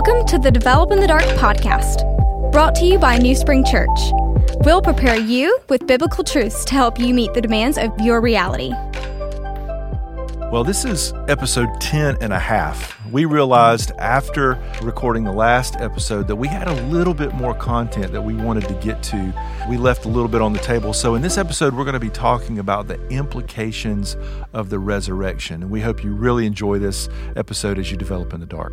Welcome to the Develop in the Dark podcast, brought to you by NewSpring Church. We'll prepare you with biblical truths to help you meet the demands of your reality. Well, this is episode 10 and a half. We realized after recording the last episode that we had a little bit more content that we wanted to get to. We left a little bit on the table. So, in this episode, we're going to be talking about the implications of the resurrection. And we hope you really enjoy this episode as you develop in the dark.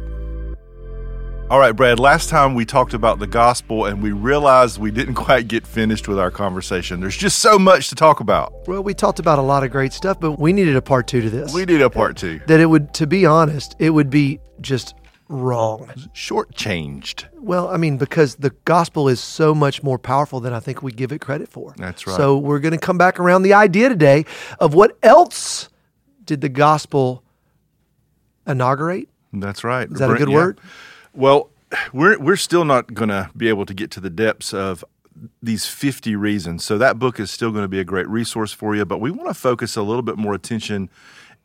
All right, Brad, last time we talked about the gospel and we realized we didn't quite get finished with our conversation. There's just so much to talk about. Well, we talked about a lot of great stuff, but we needed a part two to this. We need a part two. That it would, to be honest, it would be just wrong. Shortchanged. Well, I mean, because the gospel is so much more powerful than I think we give it credit for. That's right. So we're going to come back around the idea today of what else did the gospel inaugurate? That's right. Is that a good yeah. word? Well, we're we're still not going to be able to get to the depths of these 50 reasons. So that book is still going to be a great resource for you, but we want to focus a little bit more attention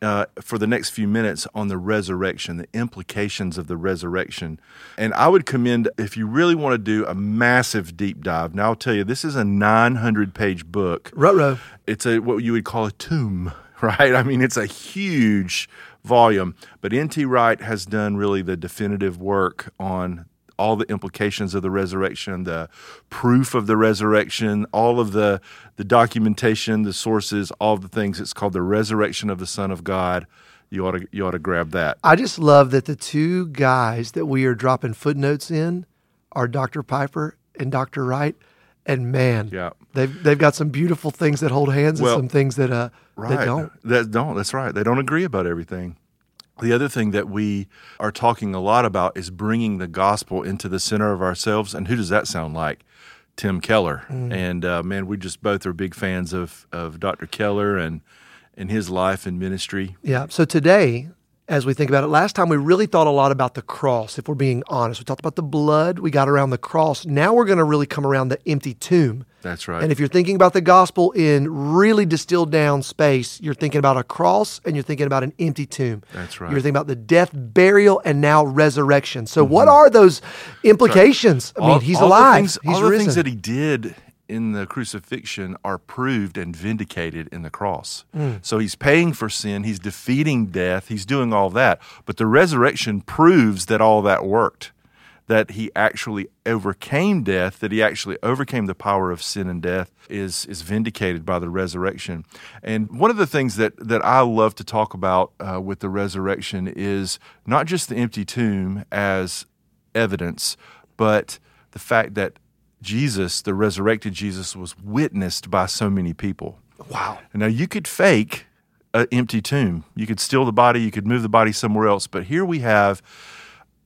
uh, for the next few minutes on the resurrection, the implications of the resurrection. And I would commend if you really want to do a massive deep dive. Now I'll tell you, this is a 900 page book Ruh-roh. it's a what you would call a tomb, right? I mean, it's a huge volume, but N.T. Wright has done really the definitive work on all the implications of the resurrection, the proof of the resurrection, all of the the documentation, the sources, all the things. It's called the resurrection of the Son of God. You ought to you ought to grab that. I just love that the two guys that we are dropping footnotes in are Dr. Piper and Dr. Wright. And man, Yeah. they've they've got some beautiful things that hold hands Well, and some things that uh right. that don't. That don't. That's right. They don't agree about everything. The other thing that we are talking a lot about is bringing the gospel into the center of ourselves. And who does that sound like? Tim Keller. Mm. And uh, man, we just both are big fans of of Dr. Keller and and his life and ministry. Yeah. So today, as we think about it, last time we really thought a lot about the cross, if we're being honest. We talked about the blood, we got around the cross. Now we're going to really come around the empty tomb. That's right. And if you're thinking about the gospel in really distilled down space, you're thinking about a cross and you're thinking about an empty tomb. That's right. You're thinking about the death, burial, and now resurrection. So, what are those implications? I mean, Mm-hmm. All- he's all the alive. things- he's all the risen. things that he did in the crucifixion are proved and vindicated in the cross. Mm. So he's paying for sin, he's defeating death, he's doing all that. But the resurrection proves that all that worked. That he actually overcame death, that he actually overcame the power of sin and death is is vindicated by the resurrection. And one of the things that that I love to talk about uh, with the resurrection is not just the empty tomb as evidence, but the fact that Jesus, the resurrected Jesus, was witnessed by so many people. wow. Now, you could fake an empty tomb. You could steal the body, you could move the body somewhere else. But here we have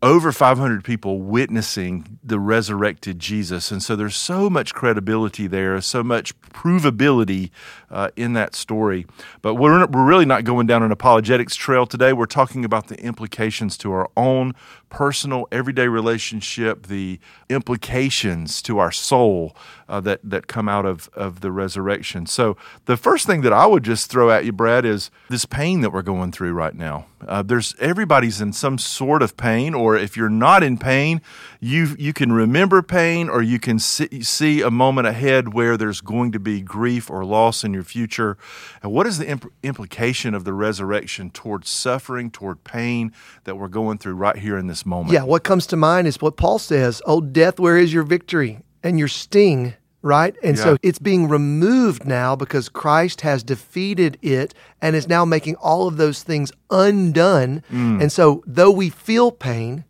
over 500 people witnessing the resurrected Jesus. And so there's so much credibility there, so much provability uh, in that story. But we're, we're really not going down an apologetics trail today. We're talking about the implications to our own personal, everyday relationship, the implications to our soul uh, that, that come out of, of the resurrection. So the first thing that I would just throw at you, Brad, is this pain that we're going through right now. Uh, there's everybody's in some sort of pain, or if you're not in pain, you you can remember pain, or you can see, see a moment ahead where there's going to be grief or loss in your future. And what is the imp- implication of the resurrection towards suffering, toward pain that we're going through right here in this moment? Yeah, what comes to mind is what Paul says Oh, death, where is your victory and your sting, right? And Yeah. so it's being removed now because Christ has defeated it and is now making all of those things undone. Mm. And so, though we feel pain,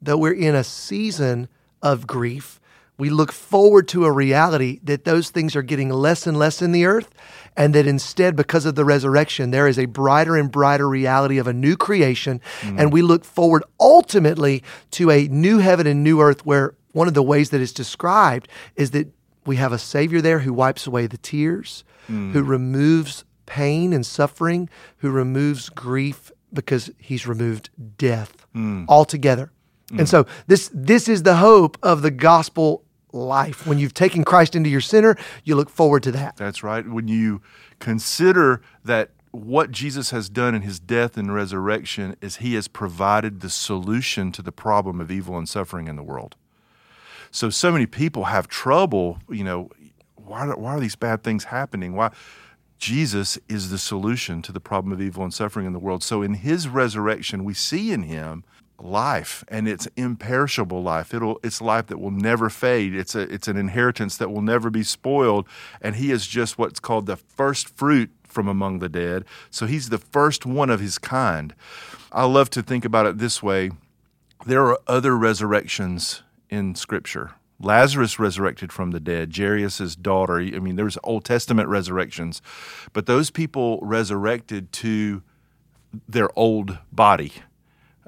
though we're in a season of grief, we look forward to a reality that those things are getting less and less in the earth, and that instead, because of the resurrection, there is a brighter and brighter reality of a new creation. Mm. And we look forward ultimately to a new heaven and new earth, where one of the ways that it's described is that we have a Savior there who wipes away the tears, mm. who removes pain and suffering, who removes grief because he's removed death mm. altogether. And so this this is the hope of the gospel life. When you've taken Christ into your center, you look forward to that. That's right. When you consider that what Jesus has done in his death and resurrection is he has provided the solution to the problem of evil and suffering in the world. So, so many people have trouble, you know, why, why are these bad things happening? Why? Jesus is the solution to the problem of evil and suffering in the world. So, in his resurrection, we see in him life and it's imperishable life. It'll it's life that will never fade. It's a it's an inheritance that will never be spoiled and he is just what's called the first fruit from among the dead. So he's the first one of his kind. I love to think about it this way. There are other resurrections in scripture. Lazarus resurrected from the dead, Jairus' daughter. I mean, there's Old Testament resurrections, but those people resurrected to their old body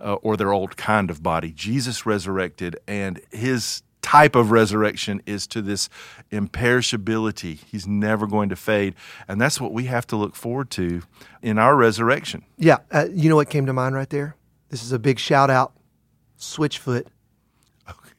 uh, or their old kind of body. Jesus resurrected, and his type of resurrection is to this imperishability. He's never going to fade. And that's what we have to look forward to in our resurrection. Yeah. Uh, you know what came to mind right there? This is a big shout out Switchfoot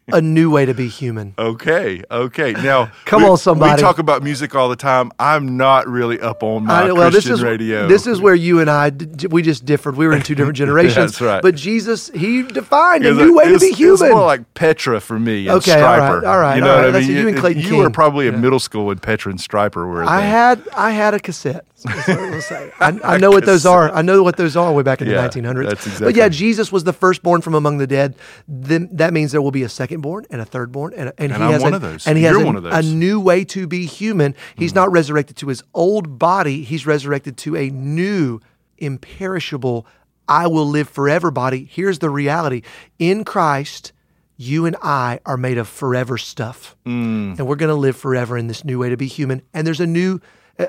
a new way to be human. Okay, okay. Now, come we, on, somebody. We talk about music all the time. I'm not really up on my I, well, Christian this is, radio. This is where you and I we just differed. We were in two different generations. That's right. But Jesus, he defined a new way to be human. It's more like Petra for me. okay, Stryper. all right, all right. You know what I mean? You, and Clayton you King. were probably in middle school when Petra and Stryper were. I had I had a cassette. I, I, know what those are. I know what those are way back in yeah, the 1900s. That's exactly. But yeah, Jesus was the firstborn from among the dead. Then that means there will be a secondborn and a thirdborn, and, and, and he I'm has one a, of those. And he You're has a, one of those. a new way to be human. He's mm. not resurrected to his old body. He's resurrected to a new, imperishable, I will live forever body. Here's the reality: in Christ you and I are made of forever stuff. Mm. And we're going to live forever in this new way to be human. And there's a new,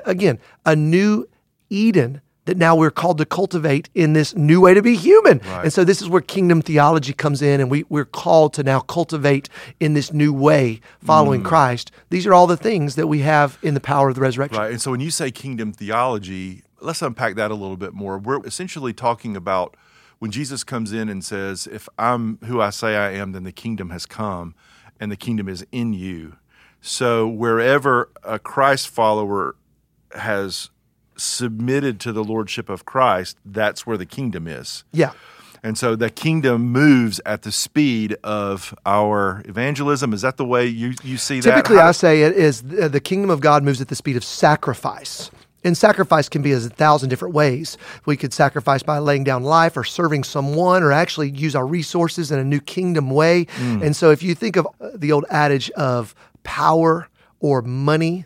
again, a new Eden that now we're called to cultivate in this new way to be human. Right. And so this is where kingdom theology comes in, and we, we're called to now cultivate in this new way following mm. Christ. These are all the things that we have in the power of the resurrection. Right. And so when you say kingdom theology, let's unpack that a little bit more. We're essentially talking about when Jesus comes in and says, If I'm who I say I am, then the kingdom has come and the kingdom is in you. So wherever a Christ follower has submitted to the lordship of Christ, that's where the kingdom is. Yeah. And so the kingdom moves at the speed of our evangelism. Is that the way you, you see that? Typically, I say it is the kingdom of God moves at the speed of sacrifice. And sacrifice can be as a thousand different ways. We could sacrifice by laying down life or serving someone or actually use our resources in a new kingdom way. Mm. And so if you think of uh, the old adage of power or money,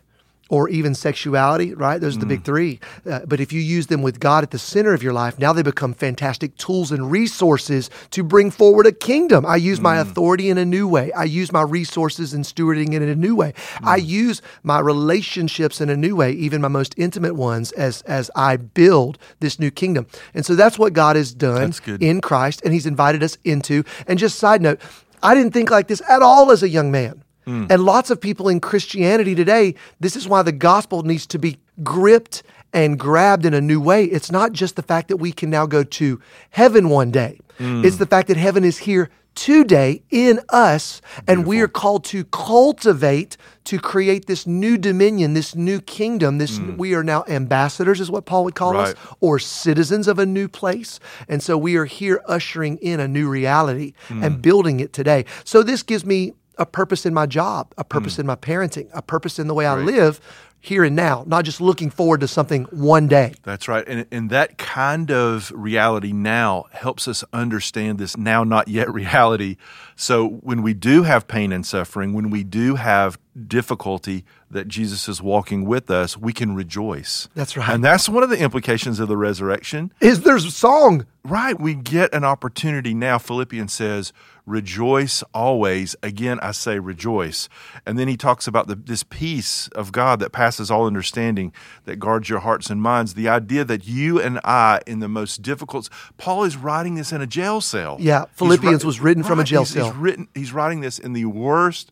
or even sexuality, right? Those are the mm. big three. Uh, but if you use them with God at the center of your life, now they become fantastic tools and resources to bring forward a kingdom. I use mm. my authority in a new way. I use my resources and stewarding it in a new way. Mm. I use my relationships in a new way, even my most intimate ones, as as I build this new kingdom. And so that's what God has done in Christ, and He's invited us into. And just side note, I didn't think like this at all as a young man. Mm. And lots of people in Christianity today, this is why the gospel needs to be gripped and grabbed in a new way. It's not just the fact that we can now go to heaven one day, mm. it's the fact that heaven is here today in us, and we are called to cultivate to create this new dominion, this new kingdom. This mm. we are now ambassadors, is what Paul would call right. us, or citizens of a new place. And so we are here ushering in a new reality mm. and building it today. So this gives me a purpose in my job, a purpose mm. in my parenting, a purpose in the way I live here and now, not just looking forward to something one day. That's right. And, and that kind of reality now helps us understand this now not yet reality. So when we do have pain and suffering, when we do have difficulty that Jesus is walking with us, we can rejoice. That's right. And that's one of the implications of the resurrection. Is there's a song. Right. We get an opportunity now. Philippians says, rejoice always. Again, I say rejoice. And then he talks about the, this peace of God that passes all understanding, that guards your hearts and minds. The idea that you and I, in the most difficult, Paul is writing this in a jail cell. Yeah, Philippians was written from a jail he's, cell. He's written. He's writing this in the worst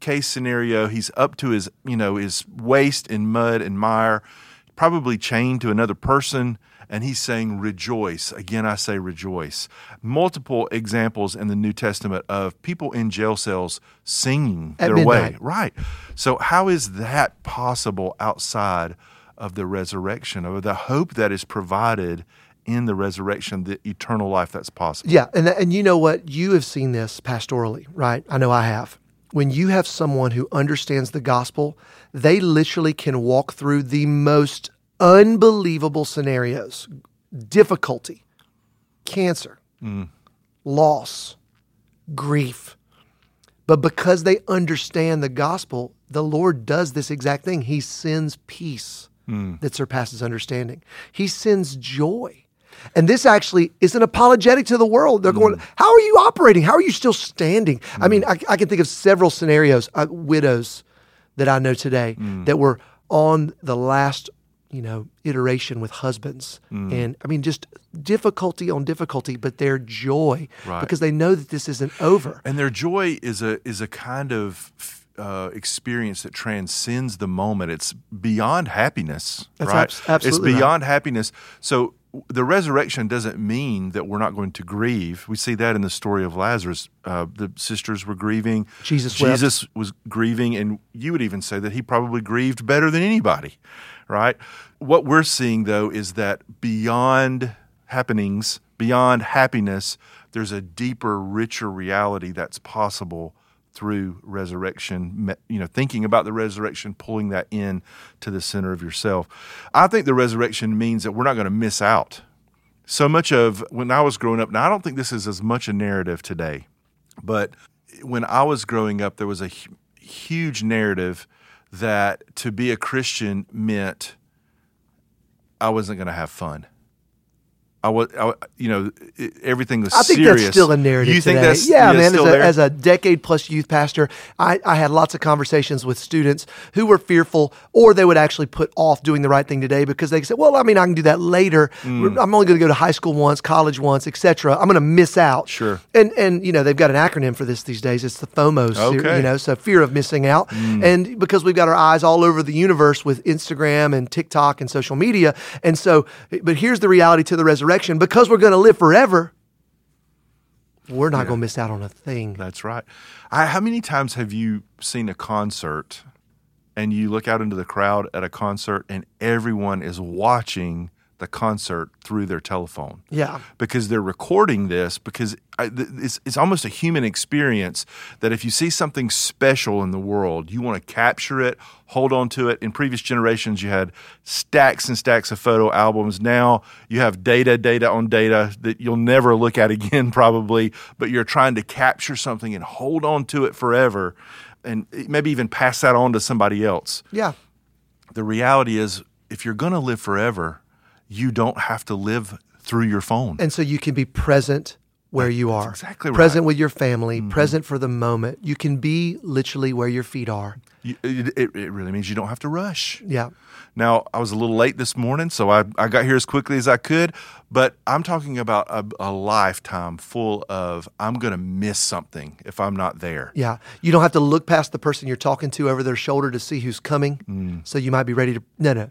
case scenario. He's up to his, you know, his waist in mud and mire, probably chained to another person and he's saying rejoice. Again, I say rejoice. Multiple examples in the New Testament of people in jail cells singing At their midnight. way. Right. So, how is that possible outside of the resurrection, of the hope that is provided in the resurrection, the eternal life that's possible. Yeah, and and you know what? You have seen this pastorally, right? I know I have. When you have someone who understands the gospel, they literally can walk through the most unbelievable scenarios, difficulty, cancer, mm. loss, grief. But because they understand the gospel, the Lord does this exact thing. He sends peace mm. that surpasses understanding. He sends joy. And this actually is an apologetic to the world. They're going, How are you operating? How are you still standing? I mean, I, I can think of several scenarios, uh, widows that I know today that were on the last, you know, iteration with husbands. And I mean, just difficulty on difficulty, but their joy Right. because they know that this isn't over. And their joy is a is a kind of uh, experience that transcends the moment. It's beyond happiness, That's right? abs- absolutely it's right. beyond happiness. So the resurrection doesn't mean that we're not going to grieve. We see that in the story of Lazarus. Uh, the sisters were grieving. Jesus wept. Jesus was grieving, and you would even say that he probably grieved better than anybody, right? What we're seeing though is that beyond happenings, beyond happiness, there's a deeper, richer reality that's possible through resurrection. You know, thinking about the resurrection, pulling that in to the center of yourself. I think the resurrection means that we're not going to miss out. So much of when I was growing up, now I don't think this is as much a narrative today, but when I was growing up, there was a huge narrative that to be a Christian meant I wasn't going to have fun. I was, I, you know, everything was I think serious. that's still a narrative You think today. that's yeah, yeah, man. As a, as a decade plus youth pastor, I, I had lots of conversations with students who were fearful, or they would actually put off doing the right thing today because they said, "Well, I mean, I can do that later. Mm. I'm only going to go to high school once, college once, etc. I'm going to miss out." Sure. And and you know they've got an acronym for this these days. It's the FOMO. Okay. You know, so fear of missing out, and because we've got our eyes all over the universe with Instagram and TikTok and social media, and so, but here's the reality to the resurrection: because we're going to live forever, we're not going to miss out on a thing. That's right. I, how many times have you seen a concert and you look out into the crowd at a concert and everyone is watching the concert through their telephone? Yeah. Because they're recording this because I, th- it's, it's almost a human experience that if you see something special in the world, you want to capture it, hold on to it. In previous generations, you had stacks and stacks of photo albums. Now you have data, data on data that you'll never look at again, probably, but you're trying to capture something and hold on to it forever and maybe even pass that on to somebody else Yeah. the reality is if you're going to live forever, you don't have to live through your phone. And so you can be present where you are. exactly right. Present with your family, present for the moment. You can be literally where your feet are. You- it, it, it really means you don't have to rush. Yeah. Now, I was a little late this morning, so I, I got here as quickly as I could, but I'm talking about a, a lifetime full of I'm going to miss something if I'm not there. Yeah. You don't have to look past the person you're talking to over their shoulder to see who's coming. Mm. So you might be ready to. No, no.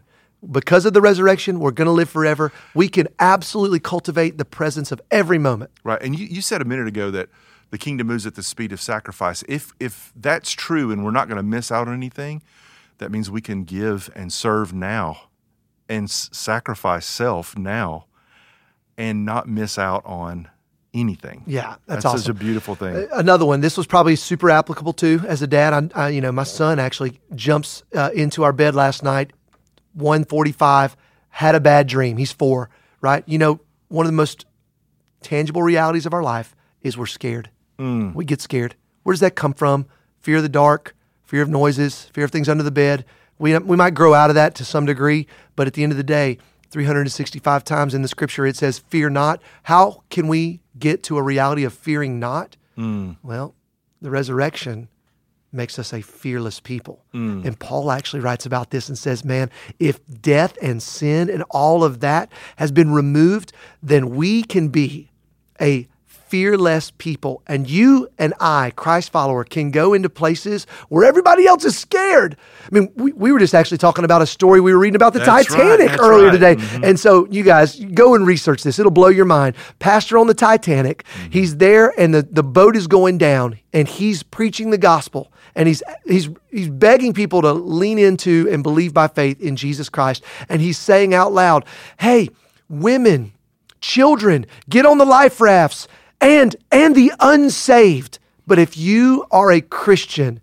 Because of the resurrection, we're going to live forever. We can absolutely cultivate the presence of every moment. Right. And you, you said a minute ago that the kingdom moves at the speed of sacrifice. If if that's true and we're not going to miss out on anything, that means we can give and serve now and s- sacrifice self now and not miss out on anything. Yeah, that's such a beautiful thing. Another one. This was probably super applicable too. As a dad, I, I you know, my son actually jumps uh, into our bed last night, one forty-five, had a bad dream. He's four, right? You know, one of the most tangible realities of our life is we're scared. Mm. We get scared. Where does that come from? Fear of the dark, fear of noises, fear of things under the bed. We we might grow out of that to some degree, but at the end of the day. 365 times in the scripture it says, Fear not. How can we get to a reality of fearing not? Mm. Well, the resurrection makes us a fearless people. Mm. And Paul actually writes about this and says, man, if death and sin and all of that has been removed, then we can be a fearless people. And you and I, Christ follower, can go into places where everybody else is scared. I mean, we, we were just actually talking about a story we were reading about the That's Titanic that's earlier right. Mm-hmm. today. And so, you guys, go and research this. It'll blow your mind. Pastor on the Titanic, Mm-hmm. he's there and the, the boat is going down and he's preaching the gospel and he's he's he's begging people to lean into and believe by faith in Jesus Christ. And he's saying out loud, "Hey, women, children, get on the life rafts and and the unsaved. But if you are a Christian,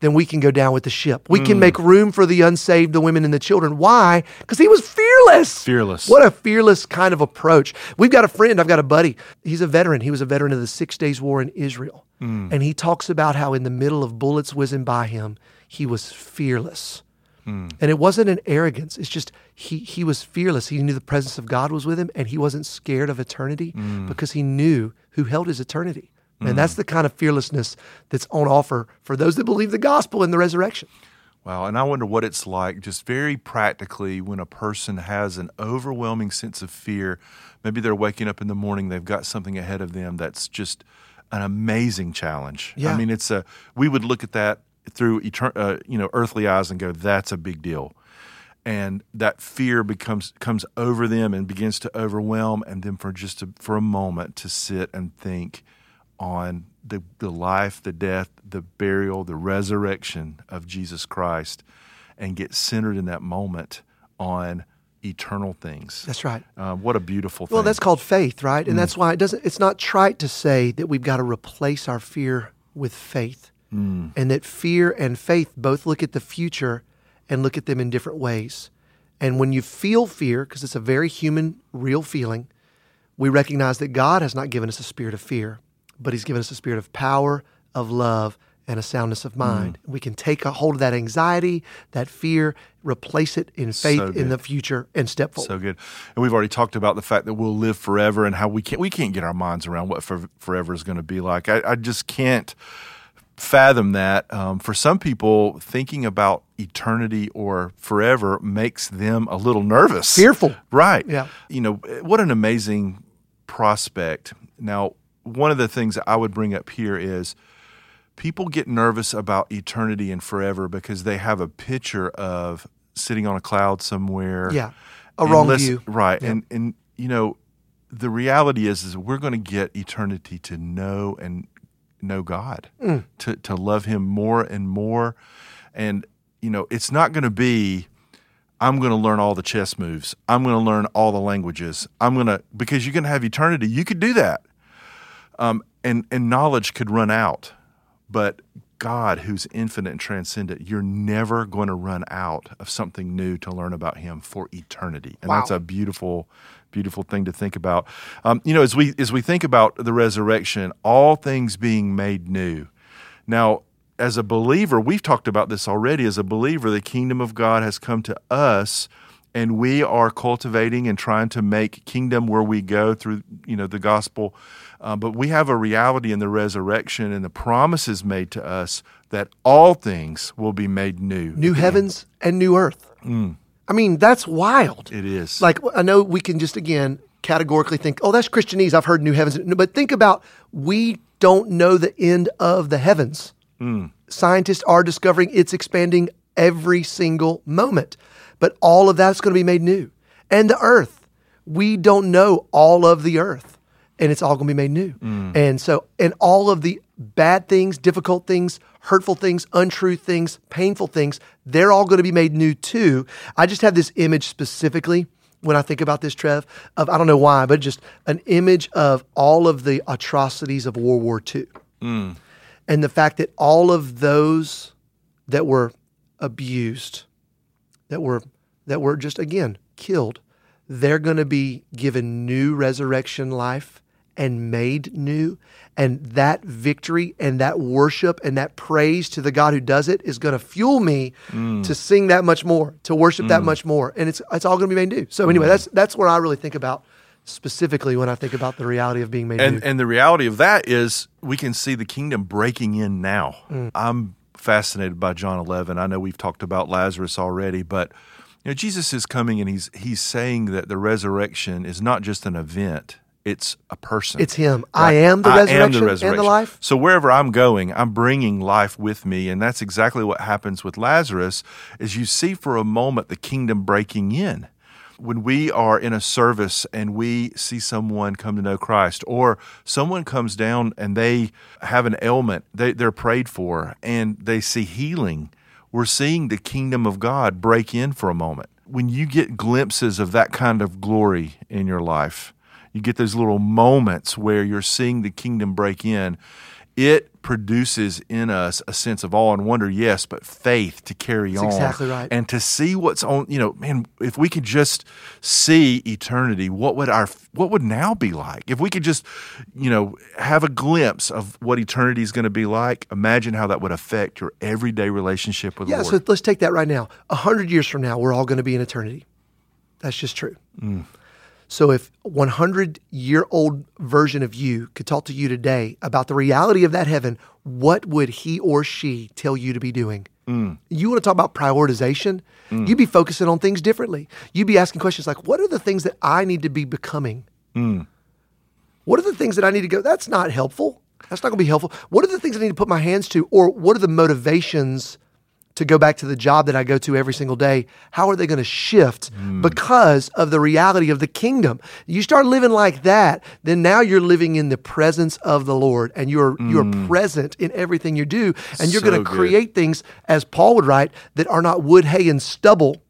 then we can go down with the ship. We Hmm. can make room for the unsaved, the women, and the children. Why? Because he was fearless. Fearless. What a fearless kind of approach. We've got a friend, I've got a buddy. He's a veteran. He was a veteran of the Six Days War in Israel. Hmm. And he talks about how in the middle of bullets whizzing by him, he was fearless. Hmm. And it wasn't an arrogance. It's just he he was fearless. He knew the presence of God was with him and he wasn't scared of eternity Hmm. because he knew who held his eternity. And that's the kind of fearlessness that's on offer for those that believe the gospel and the resurrection. Wow. And I wonder what it's like, just very practically, when a person has an overwhelming sense of fear. Maybe they're waking up in the morning, they've got something ahead of them that's just an amazing challenge. Yeah. I mean, it's a, we would look at that through etern- uh, you know, earthly eyes and go, that's a big deal. And that fear becomes comes over them and begins to overwhelm, and then for just a, for a moment to sit and think on the, the life, the death, the burial, the resurrection of Jesus Christ and get centered in that moment on eternal things. That's right. Um, what a beautiful thing. Well, that's called faith, right? Mm. And that's why it doesn't it's not trite to say that we've got to replace our fear with faith. Mm. And that fear and faith both look at the future and look at them in different ways. And when you feel fear, because it's a very human, real feeling, we recognize that God has not given us a spirit of fear, but He's given us a spirit of power, of love, and a soundness of mind. Mm. We can take a hold of that anxiety, that fear, replace it in faith So in the future, and step forward. so good. And we've already talked about the fact that we'll live forever and how we can't we can't get our minds around what for, forever is going to be like. I, I just can't fathom that. Um, for some people, thinking about eternity or forever makes them a little nervous, Fearful. Right. Yeah. You know what an amazing prospect. Now, one of the things I would bring up here is people get nervous about eternity and forever because they have a picture of sitting on a cloud somewhere. Yeah. A wrong listen- view. Right. And and you know, the reality is is we're going to get eternity to know and know God, Mm. to to love him more and more. And you know, it's not going to be I'm going to learn all the chess moves. I'm going to learn all the languages. I'm going to because you're going to have eternity. You could do that. Um, and and knowledge could run out, but God, who's infinite and transcendent, you're never going to run out of something new to learn about Him for eternity, and that's a beautiful, beautiful thing to think about. Um, you know, as we as we think about the resurrection, all things being made new. Now, as a believer, we've talked about this already. As a believer, the kingdom of God has come to us, and we are cultivating and trying to make kingdom where we go through, you know, the gospel. Uh, but we have a reality in the resurrection and the promises made to us that all things will be made new. new heavens and new earth. I mean, that's wild. Mm. It is. Like, I know we can just again categorically think, oh, that's Christianese. I've heard new heavens. But think about we don't know the end of the heavens. Mm. Scientists are discovering it's expanding every single moment. But all of that's going to be made new. And the earth, we don't know all of the earth. And it's all going to be made new. Mm. And so, and all of the bad things, difficult things, hurtful things, untrue things, painful things, they're all going to be made new too. I just have this image specifically when I think about this, Trev, of I don't know why, but just an image of all of the atrocities of World War II. And the fact that all of those that were abused, that were that were just again killed, they're going to be given new resurrection life and made new. And that victory and that worship and that praise to the God who does it is going to fuel me mm. to sing that much more, to worship that mm. much more. And it's it's all going to be made new. So anyway, mm. that's that's where I really think about specifically when I think about the reality of being made and new. and the reality of that is we can see the kingdom breaking in now. I'm fascinated by John 11. I know we've talked about Lazarus already, but you know Jesus is coming and he's he's saying that the resurrection is not just an event. It's a person. It's Him. I am the resurrection and the life. So wherever I'm going, I'm bringing life with me, and that's exactly what happens with Lazarus. Is you see for a moment the kingdom breaking in when we are in a service and we see someone come to know Christ, or someone comes down and they have an ailment, they, they're prayed for, and they see healing, we're seeing the kingdom of God break in for a moment. When you get glimpses of that kind of glory in your life, you get those little moments where you're seeing the kingdom break in. It produces in us a sense of awe and wonder, yes, but faith to carry That's on. Exactly right. And to see what's on, you know, man, if we could just see eternity, what would our what would now be like? If we could just, you know, have a glimpse of what eternity is going to be like, imagine how that would affect your everyday relationship with yeah, the Lord. so let's take that right now. A hundred years from now, we're all going to be in eternity. That's just true. Mm. So if 100 year old version of you could talk to you today about the reality of that heaven, what would he or she tell you to be doing? Mm. You want to talk about prioritization? Mm. You'd be focusing on things differently. You'd be asking questions like, what are the things that I need to be becoming? Mm. What are the things that I need to go? That's not helpful. That's not going to be helpful. What are the things I need to put my hands to? Or what are the motivations to go back to the job that I go to every single day, how are they going to shift mm. because of the reality of the kingdom? You start living like that, then now you're living in the presence of the Lord and you're mm. you're present in everything you do and you're so going to create things as Paul would write that are not wood, hay and stubble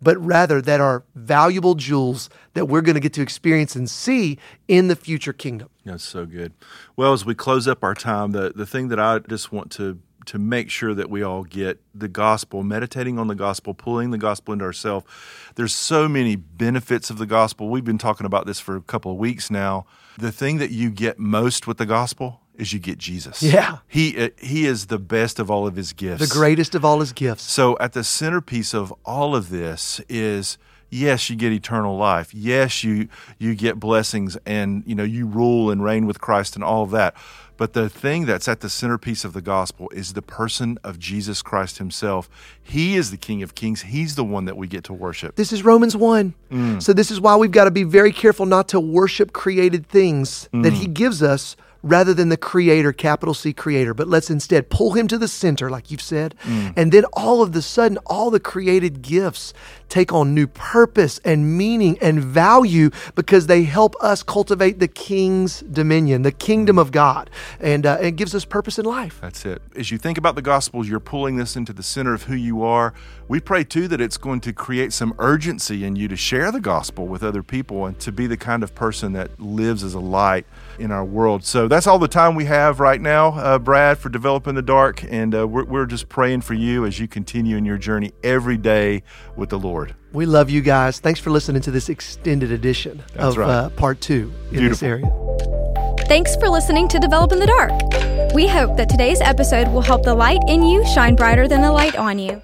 but rather that are valuable jewels that we're going to get to experience and see in the future kingdom. That's so good. Well, as we close up our time, the, the thing that I just want to to make sure that we all get the gospel, meditating on the gospel, pulling the gospel into ourselves. There's so many benefits of the gospel. We've been talking about this for a couple of weeks now. The thing that you get most with the gospel is you get Jesus. Yeah. He uh, he is the best of all of his gifts. The greatest of all his gifts. So at the centerpiece of all of this is yes, you get eternal life. Yes, you you get blessings and you know you rule and reign with Christ and all of that. But the thing that's at the centerpiece of the gospel is the person of Jesus Christ himself. He is the King of Kings. He's the one that we get to worship. This is Romans 1. Mm. So, this is why we've got to be very careful not to worship created things mm. that He gives us rather than the creator, capital C creator, but let's instead pull him to the center, like you've said. Mm. And then all of the sudden, all the created gifts take on new purpose and meaning and value because they help us cultivate the king's dominion, the kingdom of God, and uh, it gives us purpose in life. That's it. As you think about the Gospels, you're pulling this into the center of who you are. We pray too that it's going to create some urgency in you to share the gospel with other people and to be the kind of person that lives as a light in our world. So that's all the time we have right now, uh, Brad, for Develop in the Dark. And uh, we're, we're just praying for you as you continue in your journey every day with the Lord. We love you guys. Thanks for listening to this extended edition That's of right. uh, part two in Beautiful. this area. Thanks for listening to Develop in the Dark. We hope that today's episode will help the light in you shine brighter than the light on you.